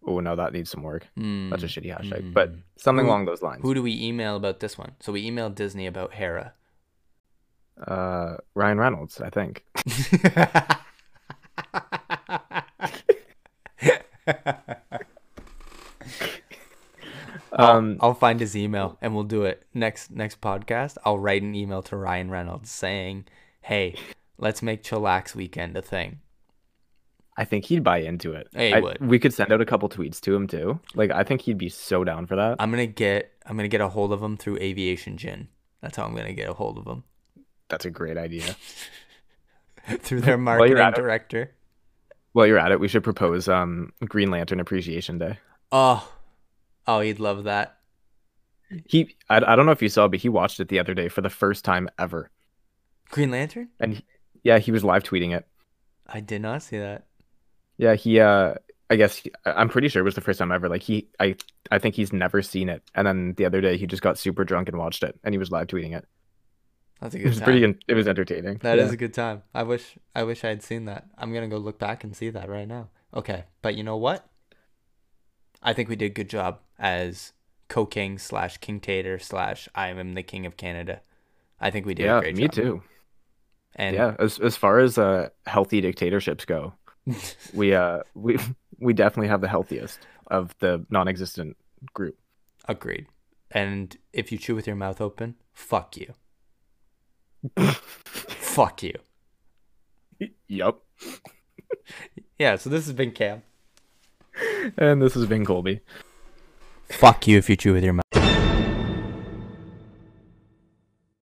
Oh no, that needs some work. That's a Mm, shitty hashtag, but mm. something Who- along those lines. Who do we email about this one? So we emailed Disney about Hera. Uh, Ryan Reynolds, I think. Um, I'll find his email and we'll do it next next podcast. I'll write an email to Ryan Reynolds saying, "Hey, let's make chillax weekend a thing." I think he'd buy into it. He I- would. We could send out a couple tweets to him too. Like, I think he'd be so down for that. I'm gonna get I'm gonna get a hold of him through Aviation Gin. That's how I'm gonna get a hold of him. That's a great idea. through their marketing it. director. While you're at it, we should propose um Green Lantern Appreciation Day. Oh, oh, he'd love that. He, I, I don't know if you saw, but he watched it the other day for the first time ever, Green Lantern? and he, yeah, he was live tweeting it. I did not see that. Yeah, he, uh, I guess he, I'm pretty sure it was the first time ever. Like he, I, I think he's never seen it, and then the other day he just got super drunk and watched it, and he was live tweeting it. That's a good. It was time. pretty, it was entertaining. That is Yeah. a good time. I wish I wish I had seen that. I'm gonna go look back and see that right now. Okay, but you know what? I think we did a good job as co-king slash king tater slash I am the king of Canada. I think we did yeah, a great me job. too. And yeah, as as far as uh healthy dictatorships go, we uh we we definitely have the healthiest of the non-existent group. agreed. And if you chew with your mouth open, fuck you. fuck you. Yup. Yeah. So this has been Cam. And this has been Colby. Fuck you if you chew with your mouth.